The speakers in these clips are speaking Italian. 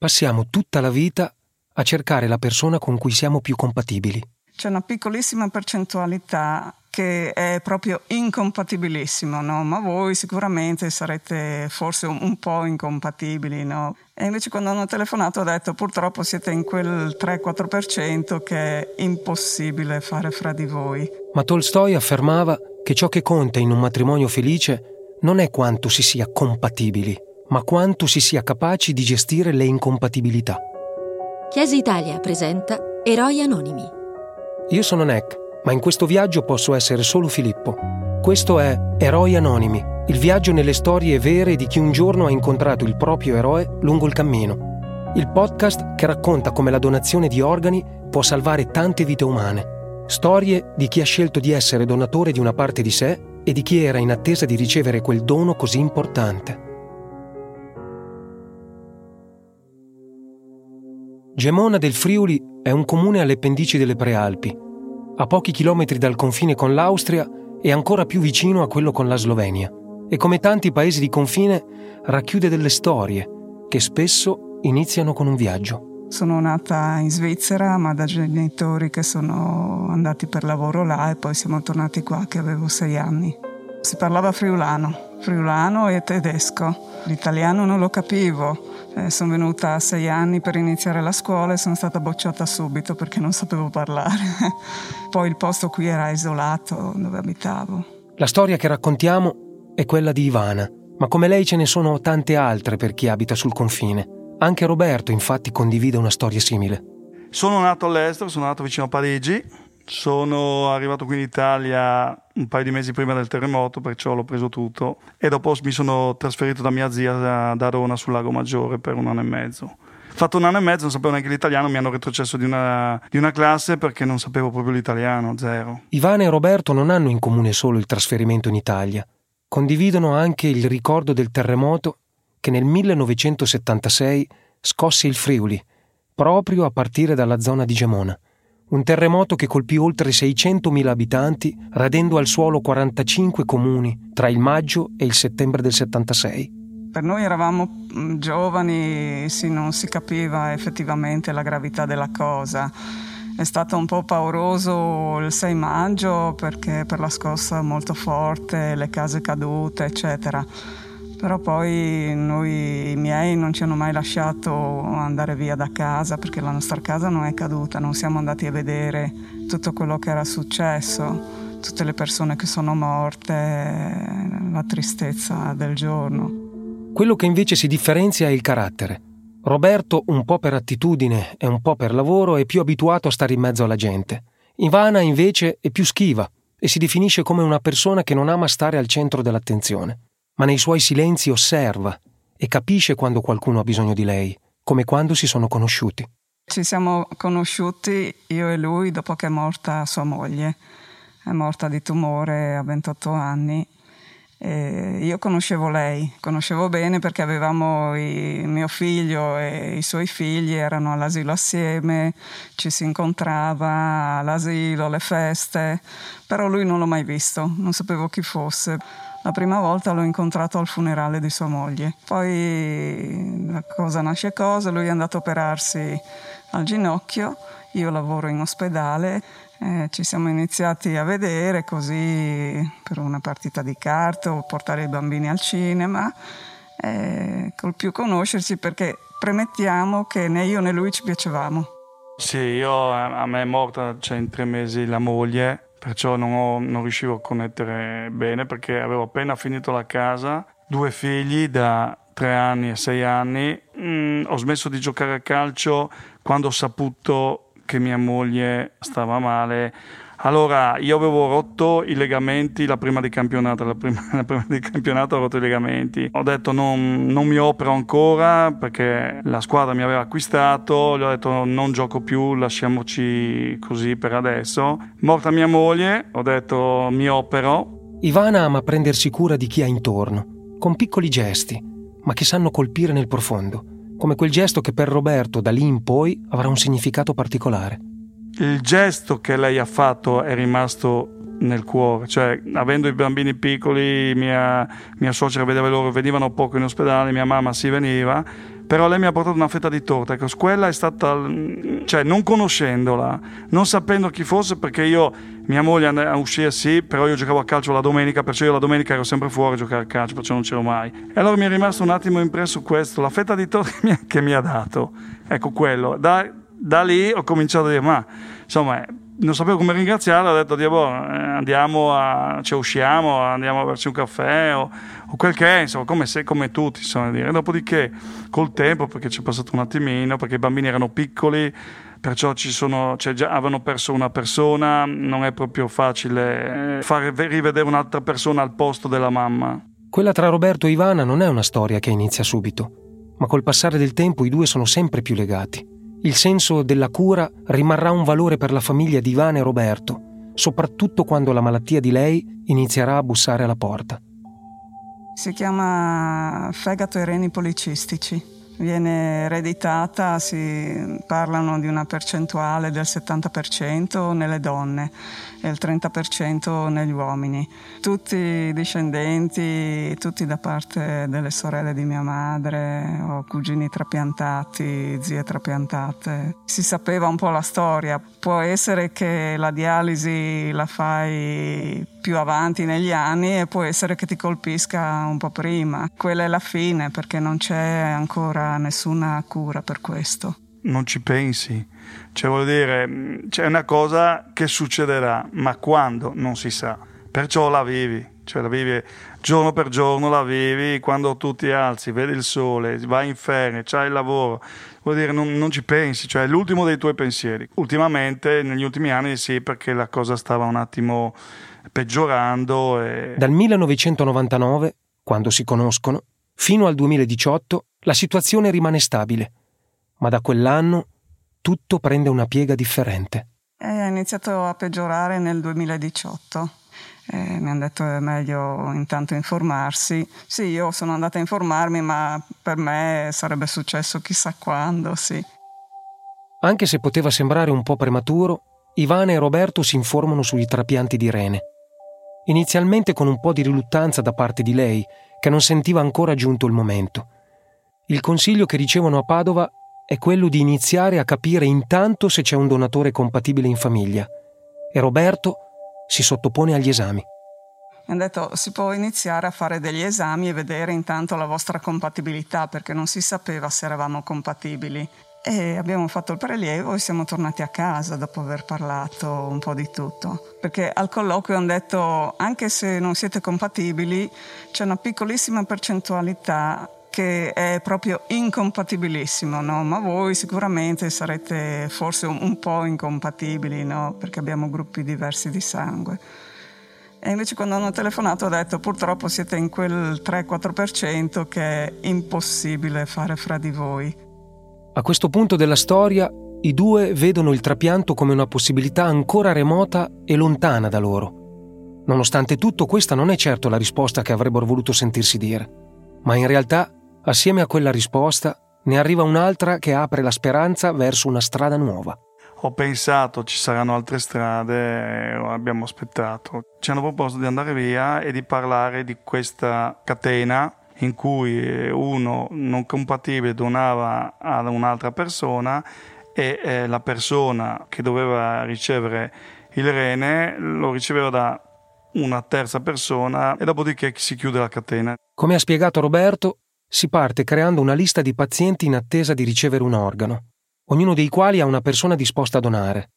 Passiamo tutta la vita a cercare la persona con cui siamo più compatibili. C'è una piccolissima percentualità che è proprio incompatibilissimo, no? ma voi sicuramente sarete forse un, un po' incompatibili. No? E invece quando hanno telefonato ho detto purtroppo siete in quel 3-4% che è impossibile fare fra di voi. Ma Tolstoi affermava che ciò che conta in un matrimonio felice non è quanto si sia compatibili, ma quanto si sia capaci di gestire le incompatibilità. Chiesa Italia presenta Eroi Anonimi. Io sono Neck ma in questo viaggio posso essere solo Filippo. Questo è Eroi Anonimi, il viaggio nelle storie vere di chi un giorno ha incontrato il proprio eroe lungo il cammino. Il podcast che racconta come la donazione di organi può salvare tante vite umane. Storie di chi ha scelto di essere donatore di una parte di sé e di chi era in attesa di ricevere quel dono così importante. Gemona del Friuli è un comune alle pendici delle Prealpi, a pochi chilometri dal confine con l'Austria e ancora più vicino a quello con la Slovenia. E come tanti paesi di confine racchiude delle storie che spesso iniziano con un viaggio. Sono nata in Svizzera, ma da genitori che sono andati per lavoro là e poi siamo tornati qua che avevo sei anni. Si parlava friulano, friulano e tedesco. L'italiano non lo capivo, eh, sono venuta a sei anni per iniziare la scuola e sono stata bocciata subito perché non sapevo parlare. Poi il posto qui era isolato dove abitavo. La storia che raccontiamo è quella di Ivana, ma come lei ce ne sono tante altre per chi abita sul confine. Anche Roberto infatti condivide una storia simile. Sono nato all'estero, sono nato vicino a Parigi, sono arrivato qui in Italia un paio di mesi prima del terremoto, perciò l'ho preso tutto e dopo mi sono trasferito da mia zia da, da Rona sul Lago Maggiore per un anno e mezzo. Fatto un anno e mezzo, non sapevo neanche l'italiano, mi hanno retrocesso di una, di una classe perché non sapevo proprio l'italiano, zero. Ivana e Roberto non hanno in comune solo il trasferimento in Italia, condividono anche il ricordo del terremoto che nel 1976 scosse il Friuli, proprio a partire dalla zona di Gemona un terremoto che colpì oltre 600.000 abitanti, radendo al suolo 45 comuni tra il maggio e il settembre del 76. Per noi eravamo mm, giovani, sì, non si capiva effettivamente la gravità della cosa. È stato un po' pauroso il 6 maggio perché per la scossa molto forte, le case cadute, eccetera però poi noi, i miei, non ci hanno mai lasciato andare via da casa perché la nostra casa non è caduta, non siamo andati a vedere tutto quello che era successo, tutte le persone che sono morte, la tristezza del giorno. Quello che invece si differenzia è il carattere. Roberto, un po' per attitudine e un po' per lavoro, è più abituato a stare in mezzo alla gente. Ivana invece è più schiva e si definisce come una persona che non ama stare al centro dell'attenzione ma nei suoi silenzi osserva e capisce quando qualcuno ha bisogno di lei, come quando si sono conosciuti. Ci siamo conosciuti io e lui dopo che è morta sua moglie. È morta di tumore a 28 anni. E io conoscevo lei, conoscevo bene perché avevamo il mio figlio e i suoi figli, erano all'asilo assieme, ci si incontrava all'asilo, alle feste, però lui non l'ho mai visto, non sapevo chi fosse. La prima volta l'ho incontrato al funerale di sua moglie. Poi la cosa nasce cosa, lui è andato a operarsi al ginocchio, io lavoro in ospedale, eh, ci siamo iniziati a vedere così per una partita di carte o portare i bambini al cinema, eh, col più conoscerci perché premettiamo che né io né lui ci piacevamo. Sì, io, a me è morta cioè, in tre mesi la moglie perciò non, ho, non riuscivo a connettere bene perché avevo appena finito la casa, due figli da tre anni e sei anni, mm, ho smesso di giocare a calcio quando ho saputo che mia moglie stava male allora, io avevo rotto i legamenti la prima di campionato, la prima, la prima di campionato ho rotto i legamenti. Ho detto non, non, mi opero ancora perché la squadra mi aveva acquistato, gli ho detto non gioco più, lasciamoci così per adesso. Morta mia moglie, ho detto mi opero. Ivana ama prendersi cura di chi ha intorno, con piccoli gesti, ma che sanno colpire nel profondo, come quel gesto che per Roberto da lì in poi avrà un significato particolare il gesto che lei ha fatto è rimasto nel cuore, cioè avendo i bambini piccoli, mia, mia suocera vedeva loro, venivano poco in ospedale, mia mamma si veniva, però lei mi ha portato una fetta di torta. Ecco, quella è stata, cioè non conoscendola, non sapendo chi fosse, perché io, mia moglie andava a uscire sì, però io giocavo a calcio la domenica, perciò io la domenica ero sempre fuori a giocare a calcio, perciò non c'ero mai. E allora mi è rimasto un attimo impresso questo, la fetta di torta che mi ha dato, ecco quello. Da, da lì ho cominciato a dire, ma insomma non sapevo come ringraziarla, ho detto boh, andiamo a, cioè usciamo, andiamo a berci un caffè o, o quel che è, insomma, come, se, come tutti, insomma, dire. Dopodiché, col tempo, perché ci è passato un attimino, perché i bambini erano piccoli, perciò ci sono, cioè già avevano perso una persona, non è proprio facile eh, far rivedere un'altra persona al posto della mamma. Quella tra Roberto e Ivana non è una storia che inizia subito, ma col passare del tempo i due sono sempre più legati. Il senso della cura rimarrà un valore per la famiglia di Ivana e Roberto, soprattutto quando la malattia di lei inizierà a bussare alla porta. Si chiama fegato e reni policistici viene ereditata, si parlano di una percentuale del 70% nelle donne e il 30% negli uomini. Tutti discendenti, tutti da parte delle sorelle di mia madre, ho cugini trapiantati, zie trapiantate. Si sapeva un po' la storia. Può essere che la dialisi la fai più avanti negli anni e può essere che ti colpisca un po' prima. Quella è la fine perché non c'è ancora nessuna cura per questo. Non ci pensi cioè, vuol dire, c'è una cosa che succederà, ma quando non si sa. Perciò la vivi, cioè la vivi giorno per giorno, la vivi quando tu ti alzi, vedi il sole, vai in ferie, c'hai il lavoro. Vuol dire, non, non ci pensi, cioè è l'ultimo dei tuoi pensieri. Ultimamente, negli ultimi anni, sì, perché la cosa stava un attimo peggiorando. E... Dal 1999, quando si conoscono, fino al 2018, la situazione rimane stabile. Ma da quell'anno tutto prende una piega differente. È iniziato a peggiorare nel 2018. Eh, mi hanno detto che è meglio intanto informarsi. Sì, io sono andata a informarmi, ma per me sarebbe successo chissà quando, sì. Anche se poteva sembrare un po' prematuro, Ivana e Roberto si informano sugli trapianti di rene. Inizialmente con un po' di riluttanza da parte di lei, che non sentiva ancora giunto il momento. Il consiglio che ricevono a Padova è quello di iniziare a capire intanto se c'è un donatore compatibile in famiglia. E Roberto si sottopone agli esami. Mi hanno detto si può iniziare a fare degli esami e vedere intanto la vostra compatibilità perché non si sapeva se eravamo compatibili. E abbiamo fatto il prelievo e siamo tornati a casa dopo aver parlato un po' di tutto. Perché al colloquio hanno detto anche se non siete compatibili c'è una piccolissima percentualità che è proprio incompatibilissimo, no? ma voi sicuramente sarete forse un, po' incompatibili no? perché abbiamo gruppi diversi di sangue. E invece quando hanno telefonato ho detto purtroppo siete in quel 3-4% che è impossibile fare fra di voi. A questo punto della storia i due vedono il trapianto come una possibilità ancora remota e lontana da loro. Nonostante tutto questa non è certo la risposta che avrebbero voluto sentirsi dire, ma in realtà Assieme a quella risposta ne arriva un'altra che apre la speranza verso una strada nuova. Ho pensato ci saranno altre strade, abbiamo aspettato. Ci hanno proposto di andare via e di parlare di questa catena in cui uno non compatibile donava ad un'altra persona e eh, la persona che doveva ricevere il rene lo riceveva da una terza persona e dopodiché si chiude la catena. Come ha spiegato Roberto, si parte creando una lista di pazienti in attesa di ricevere un organo, ognuno dei quali ha una persona disposta a donare,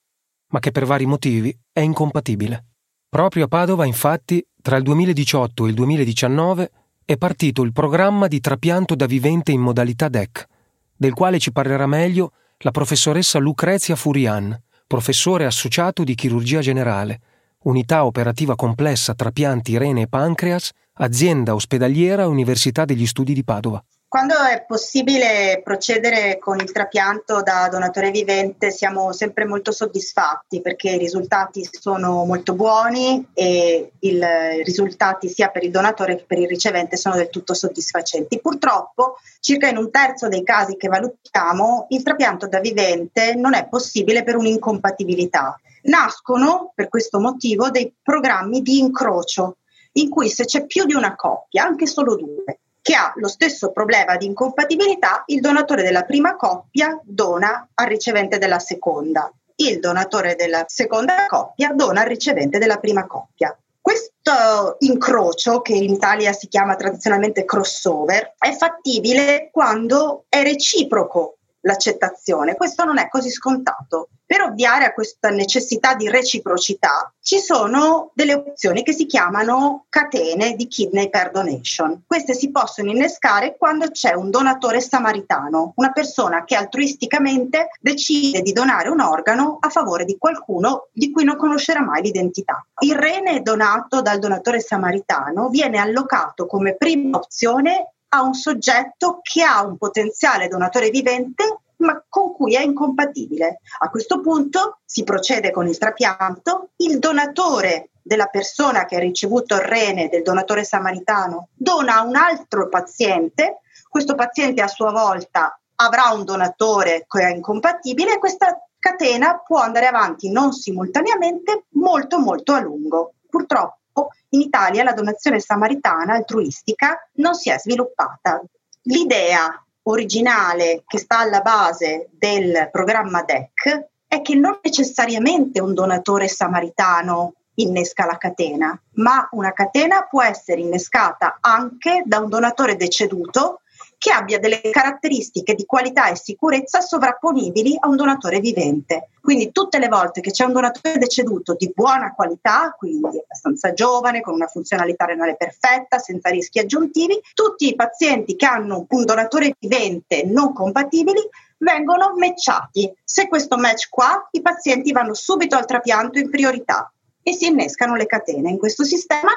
ma che per vari motivi è incompatibile. Proprio a Padova, infatti, tra il 2018 e il 2019 è partito il programma di trapianto da vivente in modalità DEC, del quale ci parlerà meglio la professoressa Lucrezia Furian, professore associato di chirurgia generale, unità operativa complessa trapianti rene e pancreas azienda ospedaliera Università degli Studi di Padova. Quando è possibile procedere con il trapianto da donatore vivente siamo sempre molto soddisfatti perché i risultati sono molto buoni e i risultati sia per il donatore che per il ricevente sono del tutto soddisfacenti. Purtroppo, circa in un terzo dei casi che valutiamo, il trapianto da vivente non è possibile per un'incompatibilità. Nascono per questo motivo dei programmi di incrocio in cui se c'è più di una coppia, anche solo due, che ha lo stesso problema di incompatibilità, il donatore della prima coppia dona al ricevente della seconda. Il donatore della seconda coppia dona al ricevente della prima coppia. Questo incrocio, che in Italia si chiama tradizionalmente crossover, è fattibile quando è reciproco l'accettazione. Questo non è così scontato. Per ovviare a questa necessità di reciprocità ci sono delle opzioni che si chiamano catene di kidney per donation. Queste si possono innescare quando c'è un donatore samaritano, una persona che altruisticamente decide di donare un organo a favore di qualcuno di cui non conoscerà mai l'identità. Il rene donato dal donatore samaritano viene allocato come prima opzione a un soggetto che ha un potenziale donatore vivente ma con cui è incompatibile. A questo punto si procede con il trapianto, il donatore della persona che ha ricevuto il rene del donatore samaritano dona a un altro paziente, questo paziente a sua volta avrà un donatore che è incompatibile e questa catena può andare avanti non simultaneamente, molto molto a lungo. Purtroppo in Italia la donazione samaritana altruistica non si è sviluppata. L'idea originale che sta alla base del programma DEC è che non necessariamente un donatore samaritano innesca la catena, ma una catena può essere innescata anche da un donatore deceduto che abbia delle caratteristiche di qualità e sicurezza sovrapponibili a un donatore vivente. Quindi tutte le volte che c'è un donatore deceduto di buona qualità, quindi abbastanza giovane, con una funzionalità renale perfetta, senza rischi aggiuntivi, tutti i pazienti che hanno un donatore vivente non compatibili vengono matchati. Se questo match qua, i pazienti vanno subito al trapianto in priorità e si innescano le catene. In questo sistema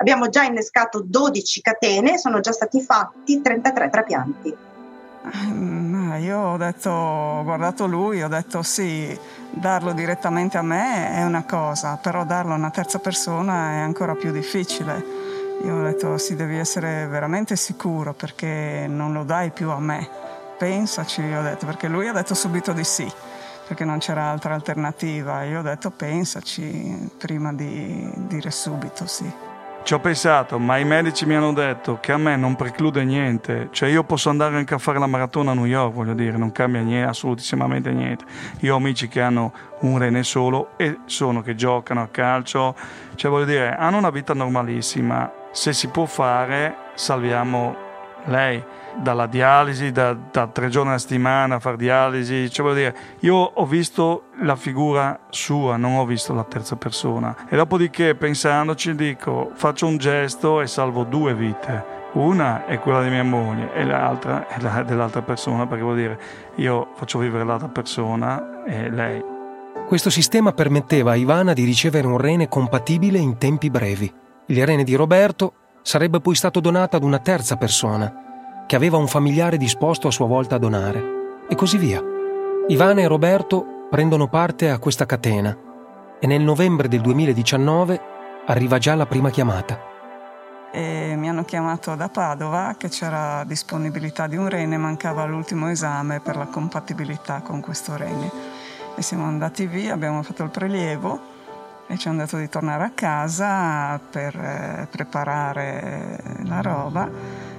Abbiamo già innescato 12 catene, sono già stati fatti 33 trapianti. Mm, io ho detto, ho guardato lui, ho detto sì, darlo direttamente a me è una cosa, però darlo a una terza persona è ancora più difficile. Io ho detto sì, devi essere veramente sicuro perché non lo dai più a me. Pensaci, ho detto, perché lui ha detto subito di sì, perché non c'era altra alternativa. Io ho detto pensaci prima di dire subito sì. Ci ho pensato, ma i medici mi hanno detto che a me non preclude niente, cioè io posso andare anche a fare la maratona a New York, voglio dire, non cambia niente, assolutissimamente niente. Io ho amici che hanno un rene solo e sono che giocano a calcio, cioè voglio dire, hanno una vita normalissima. Se si può fare, salviamo lei dalla dialisi, da, da, tre giorni a settimana a fare dialisi. Cioè, dire, io ho visto la figura sua, non ho visto la terza persona. E dopodiché, pensandoci, dico, faccio un gesto e salvo due vite. Una è quella di mia moglie e l'altra è la dell'altra persona, perché vuol dire, io faccio vivere l'altra persona e lei. Questo sistema permetteva a Ivana di ricevere un rene compatibile in tempi brevi. Il rene di Roberto sarebbe poi stato donato ad una terza persona, che aveva un familiare disposto a sua volta a donare, e così via. Ivana e Roberto prendono parte a questa catena e nel novembre del 2019 arriva già la prima chiamata. E mi hanno chiamato da Padova che c'era disponibilità di un rene, mancava l'ultimo esame per la compatibilità con questo rene. E siamo andati via, abbiamo fatto il prelievo e ci hanno detto di tornare a casa per eh, preparare la roba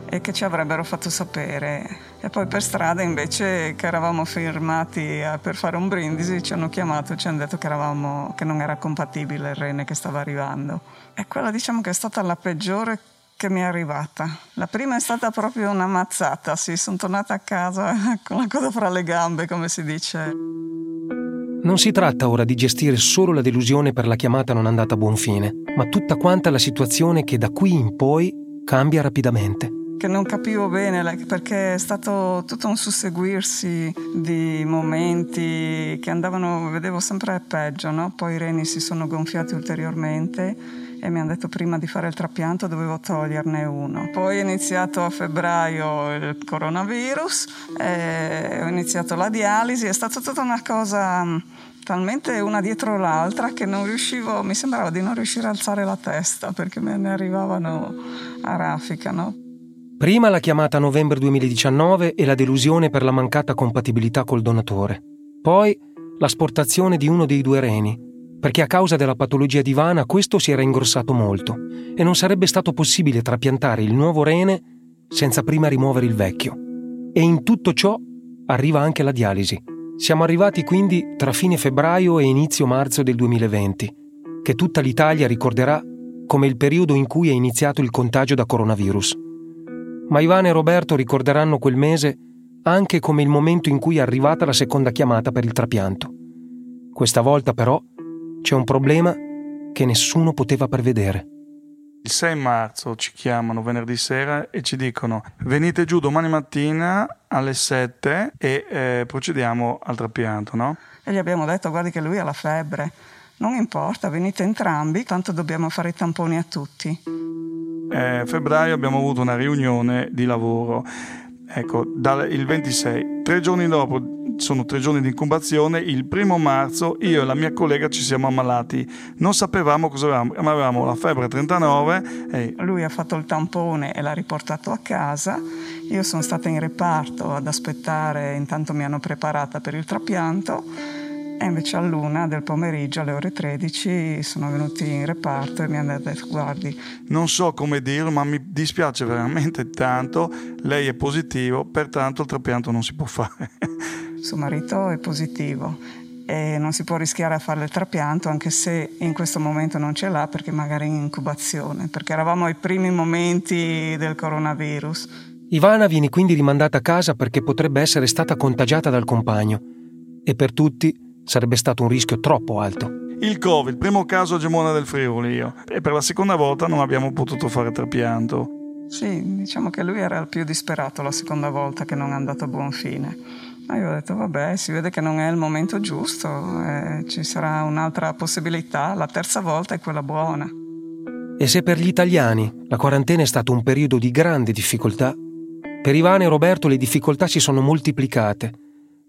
e che ci avrebbero fatto sapere. E poi per strada invece che eravamo fermati per fare un brindisi ci hanno chiamato e ci hanno detto che, eravamo, che non era compatibile il rene che stava arrivando. E quella diciamo che è stata la peggiore che mi è arrivata. La prima è stata proprio una mazzata, sì, sono tornata a casa con la coda fra le gambe, come si dice. Non si tratta ora di gestire solo la delusione per la chiamata non andata a buon fine, ma tutta quanta la situazione che da qui in poi cambia rapidamente che non capivo bene perché è stato tutto un susseguirsi di momenti che andavano, vedevo sempre peggio, no? poi i reni si sono gonfiati ulteriormente e mi hanno detto prima di fare il trapianto dovevo toglierne uno. Poi è iniziato a febbraio il coronavirus, ho iniziato la dialisi, è stata tutta una cosa mm, talmente una dietro l'altra che non riuscivo, mi sembrava di non riuscire a alzare la testa perché me ne arrivavano a raffica. No? Prima la chiamata a novembre 2019 e la delusione per la mancata compatibilità col donatore. Poi l'asportazione di uno dei due reni, perché a causa della patologia di Vana questo si era ingrossato molto e non sarebbe stato possibile trapiantare il nuovo rene senza prima rimuovere il vecchio. E in tutto ciò arriva anche la dialisi. Siamo arrivati quindi tra fine febbraio e inizio marzo del 2020, che tutta l'Italia ricorderà come il periodo in cui è iniziato il contagio da coronavirus. Ma Ivana e Roberto ricorderanno quel mese anche come il momento in cui è arrivata la seconda chiamata per il trapianto. Questa volta però c'è un problema che nessuno poteva prevedere. Il 6 marzo ci chiamano venerdì sera e ci dicono venite giù domani mattina alle 7 e eh, procediamo al trapianto, no? E gli abbiamo detto guardi che lui ha la febbre, non importa, venite entrambi, tanto dobbiamo fare i tamponi a tutti. Eh, febbraio abbiamo avuto una riunione di lavoro Ecco, dal, il 26, tre giorni dopo, sono tre giorni di incubazione, il primo marzo io e la mia collega ci siamo ammalati, non sapevamo cosa avevamo, ma avevamo la febbre 39 e... Lui ha fatto il tampone e l'ha riportato a casa, io sono stata in reparto ad aspettare, intanto mi hanno preparata per il trapianto e invece a luna del pomeriggio alle ore 13 sono venuti in reparto e mi hanno detto guardi. Non so come dirlo ma mi dispiace veramente tanto, lei è positivo, pertanto il trapianto non si può fare. Suo marito è positivo e non si può rischiare a fare il trapianto anche se in questo momento non ce l'ha perché magari è in incubazione, perché eravamo ai primi momenti del coronavirus. Ivana viene quindi rimandata a casa perché potrebbe essere stata contagiata dal compagno e per tutti Sarebbe stato un rischio troppo alto. Il Covid, primo caso gemona del Friuli io. E per la seconda volta non abbiamo potuto fare trapianto. Sì, diciamo che lui era il più disperato la seconda volta che non è andato a buon fine. Ma io ho detto, vabbè, si vede che non è il momento giusto, eh, ci sarà un'altra possibilità, la terza volta è quella buona. E se per gli italiani la quarantena è stato un periodo di grande difficoltà, per Ivano e Roberto le difficoltà si sono moltiplicate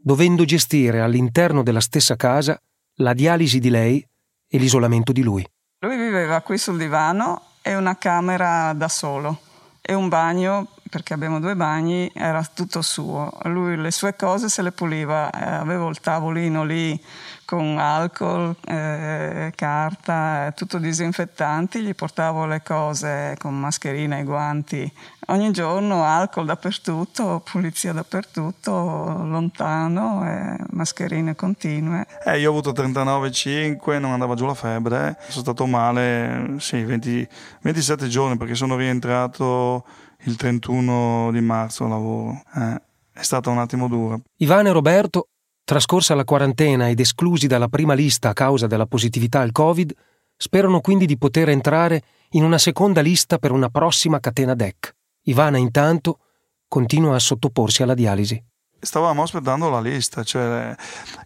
dovendo gestire all'interno della stessa casa la dialisi di lei e l'isolamento di lui. Lui viveva qui sul divano e una camera da solo e un bagno, perché abbiamo due bagni, era tutto suo. Lui le sue cose se le puliva, eh, avevo il tavolino lì con alcol, eh, carta, tutto disinfettanti, gli portavo le cose con mascherina e guanti. Ogni giorno alcol dappertutto, pulizia dappertutto, lontano, eh, mascherine continue. Eh, io ho avuto 39,5, non andava giù la febbre, sono stato male sì, 20, 27 giorni perché sono rientrato il 31 di marzo lavoro. Eh, è stata un attimo dura. Ivano e Roberto Trascorsa la quarantena ed esclusi dalla prima lista a causa della positività al Covid, sperano quindi di poter entrare in una seconda lista per una prossima catena DEC. Ivana intanto continua a sottoporsi alla dialisi. Stavamo aspettando la lista, cioè,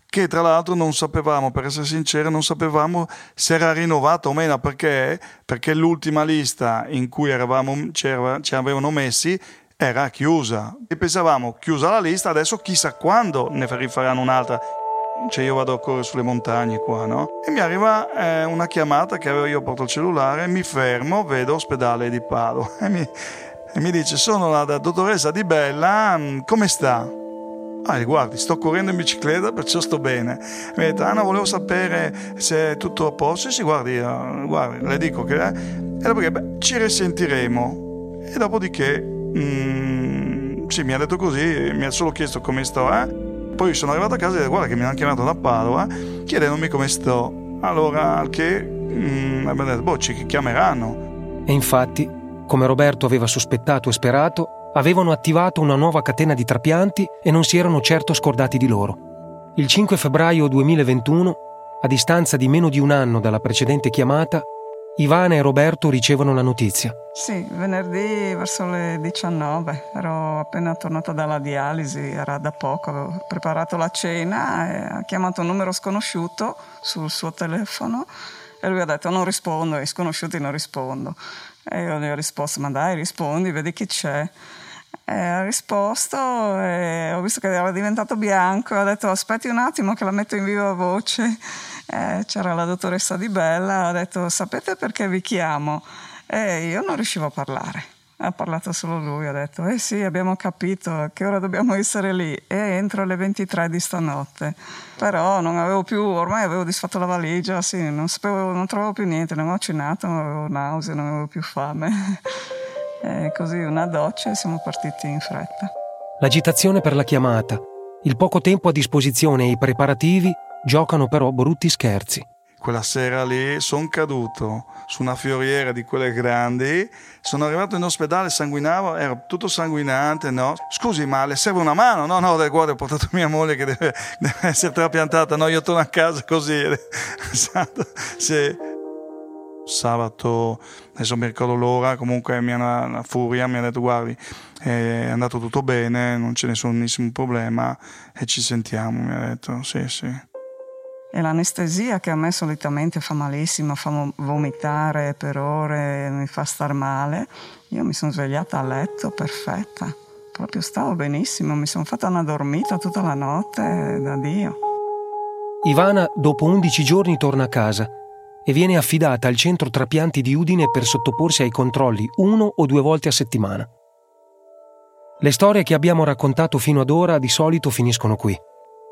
che tra l'altro non sapevamo, per essere sinceri, non sapevamo se era rinnovata o meno, perché, perché l'ultima lista in cui eravamo, ci avevano messi era chiusa. E pensavamo chiusa la lista adesso chissà quando ne rifaranno un'altra. Cioè io vado a correre sulle montagne qua no? E mi arriva eh, una chiamata che avevo io porto il cellulare mi fermo vedo ospedale di Palo e mi, e mi dice sono la dottoressa Di Bella mm, come sta? Ah, guardi, sto correndo in bicicletta, perciò sto bene. Mi ha detto, Anna, volevo sapere se è tutto a posto. Sì, guardi, uh, guardi le dico che... Eh. E dopo beh, ci risentiremo. E dopodiché Mm, sì, mi ha detto così, mi ha solo chiesto come sto, eh? Poi sono arrivato a casa e guarda che mi hanno chiamato da Padova chiedendomi come sto. Allora, al che mm, abbiamo detto, boh, ci chiameranno. E infatti, come Roberto aveva sospettato e sperato, avevano attivato una nuova catena di trapianti e non si erano certo scordati di loro. Il 5 febbraio 2021, a distanza di meno di un anno dalla precedente chiamata, Ivana e Roberto ricevono la notizia. Sì, venerdì verso le 19, ero appena tornata dalla dialisi, era da poco, avevo preparato la cena e ha chiamato un numero sconosciuto sul suo telefono e lui ha detto non rispondo, ai sconosciuti non rispondo. E io gli ho risposto ma dai rispondi, vedi chi c'è. E ha risposto e ho visto che era diventato bianco ha detto aspetti un attimo che la metto in viva voce eh, c'era la dottoressa Di Bella, ha detto sapete perché vi chiamo? E io non riuscivo a parlare. Ha parlato solo lui, ha detto eh sì abbiamo capito che ora dobbiamo essere lì e entro alle 23 di stanotte. Però non avevo più, ormai avevo disfatto la valigia, sì, non, sapevo, non trovavo più niente, non ho cenato, non avevo nausea, non avevo più fame. E così una doccia e siamo partiti in fretta. L'agitazione per la chiamata, il poco tempo a disposizione e i preparativi giocano però brutti scherzi. Quella sera lì sono caduto su una fioriera di quelle grandi, sono arrivato in ospedale, sanguinavo, ero tutto sanguinante, no? Scusi, ma le serve una mano? No, no, guarda, ho portato mia moglie che deve, deve essere trapiantata, no, io torno a casa così. Esatto, sì. Sabato, adesso mi ricordo l'ora, comunque mi hanno, la furia mi ha detto guardi, è andato tutto bene, non c'è nessun problema e ci sentiamo, mi ha detto, sì, sì. E l'anestesia che a me solitamente fa malissimo, fa vomitare per ore, mi fa star male, io mi sono svegliata a letto perfetta, proprio stavo benissimo, mi sono fatta una dormita tutta la notte da Dio. Ivana dopo 11 giorni torna a casa e viene affidata al centro trapianti di Udine per sottoporsi ai controlli uno o due volte a settimana. Le storie che abbiamo raccontato fino ad ora di solito finiscono qui,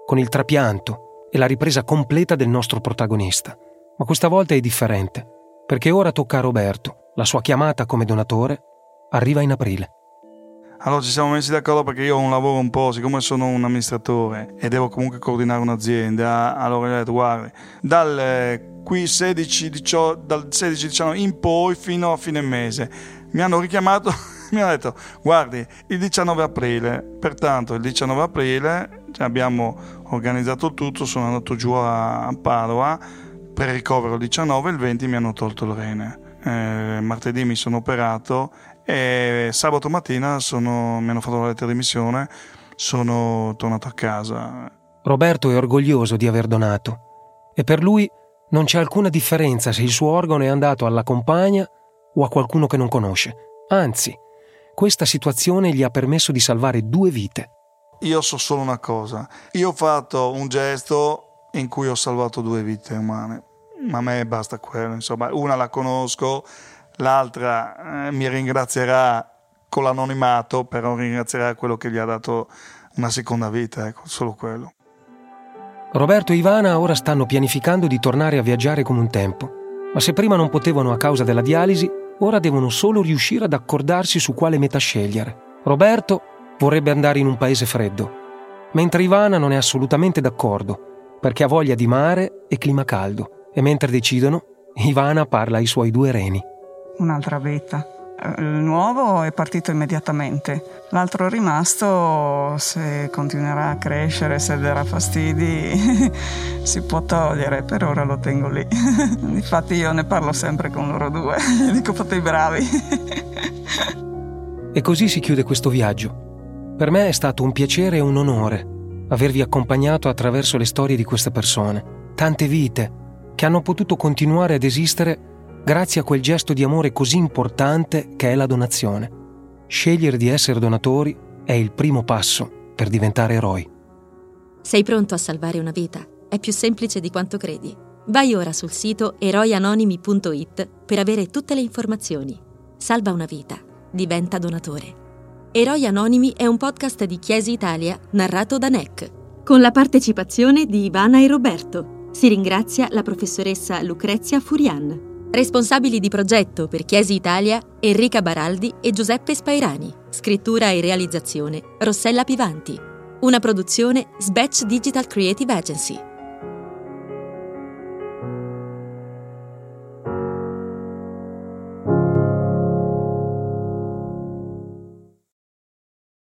con il trapianto, e la ripresa completa del nostro protagonista. Ma questa volta è differente, perché ora tocca a Roberto. La sua chiamata come donatore arriva in aprile. Allora ci siamo messi d'accordo perché io ho un lavoro un po', siccome sono un amministratore e devo comunque coordinare un'azienda, allora gli ho detto guarda, dal eh, qui 16, 18, dal 16 19 in poi fino a fine mese mi hanno richiamato, mi hanno detto guardi il 19 aprile, pertanto il 19 aprile abbiamo organizzato tutto, sono andato giù a, Padova per ricovero il 19 e il 20 mi hanno tolto il rene. Eh, martedì mi sono operato e sabato mattina sono, mi hanno fatto la lettera di missione, sono tornato a casa. Roberto è orgoglioso di aver donato e per lui non c'è alcuna differenza se il suo organo è andato alla compagna o a qualcuno che non conosce. Anzi, questa situazione gli ha permesso di salvare due vite. Io so solo una cosa, io ho fatto un gesto in cui ho salvato due vite umane, ma a me basta quello, insomma, una la conosco, l'altra eh, mi ringrazierà con l'anonimato, però ringrazierà quello che gli ha dato una seconda vita, ecco, solo quello. Roberto e Ivana ora stanno pianificando di tornare a viaggiare come un tempo, ma se prima non potevano a causa della dialisi, ora devono solo riuscire ad accordarsi su quale meta scegliere. Roberto vorrebbe andare in un paese freddo, mentre Ivana non è assolutamente d'accordo, perché ha voglia di mare e clima caldo, e mentre decidono, Ivana parla ai suoi due reni. Un'altra vetta. Il nuovo è partito immediatamente, l'altro rimasto, se continuerà a crescere, se darà fastidi, si può togliere, per ora lo tengo lì. Infatti io ne parlo sempre con loro due, dico fate i bravi. E così si chiude questo viaggio, per me è stato un piacere e un onore avervi accompagnato attraverso le storie di queste persone, tante vite che hanno potuto continuare ad esistere grazie a quel gesto di amore così importante che è la donazione. Scegliere di essere donatori è il primo passo per diventare eroi. Sei pronto a salvare una vita? È più semplice di quanto credi. Vai ora sul sito eroianonimi.it per avere tutte le informazioni. Salva una vita, diventa donatore. Eroi Anonimi è un podcast di Chiesi Italia narrato da NEC, con la partecipazione di Ivana e Roberto. Si ringrazia la professoressa Lucrezia Furian. Responsabili di progetto per Chiesi Italia Enrica Baraldi e Giuseppe Spairani. Scrittura e realizzazione Rossella Pivanti. Una produzione Sbatch Digital Creative Agency.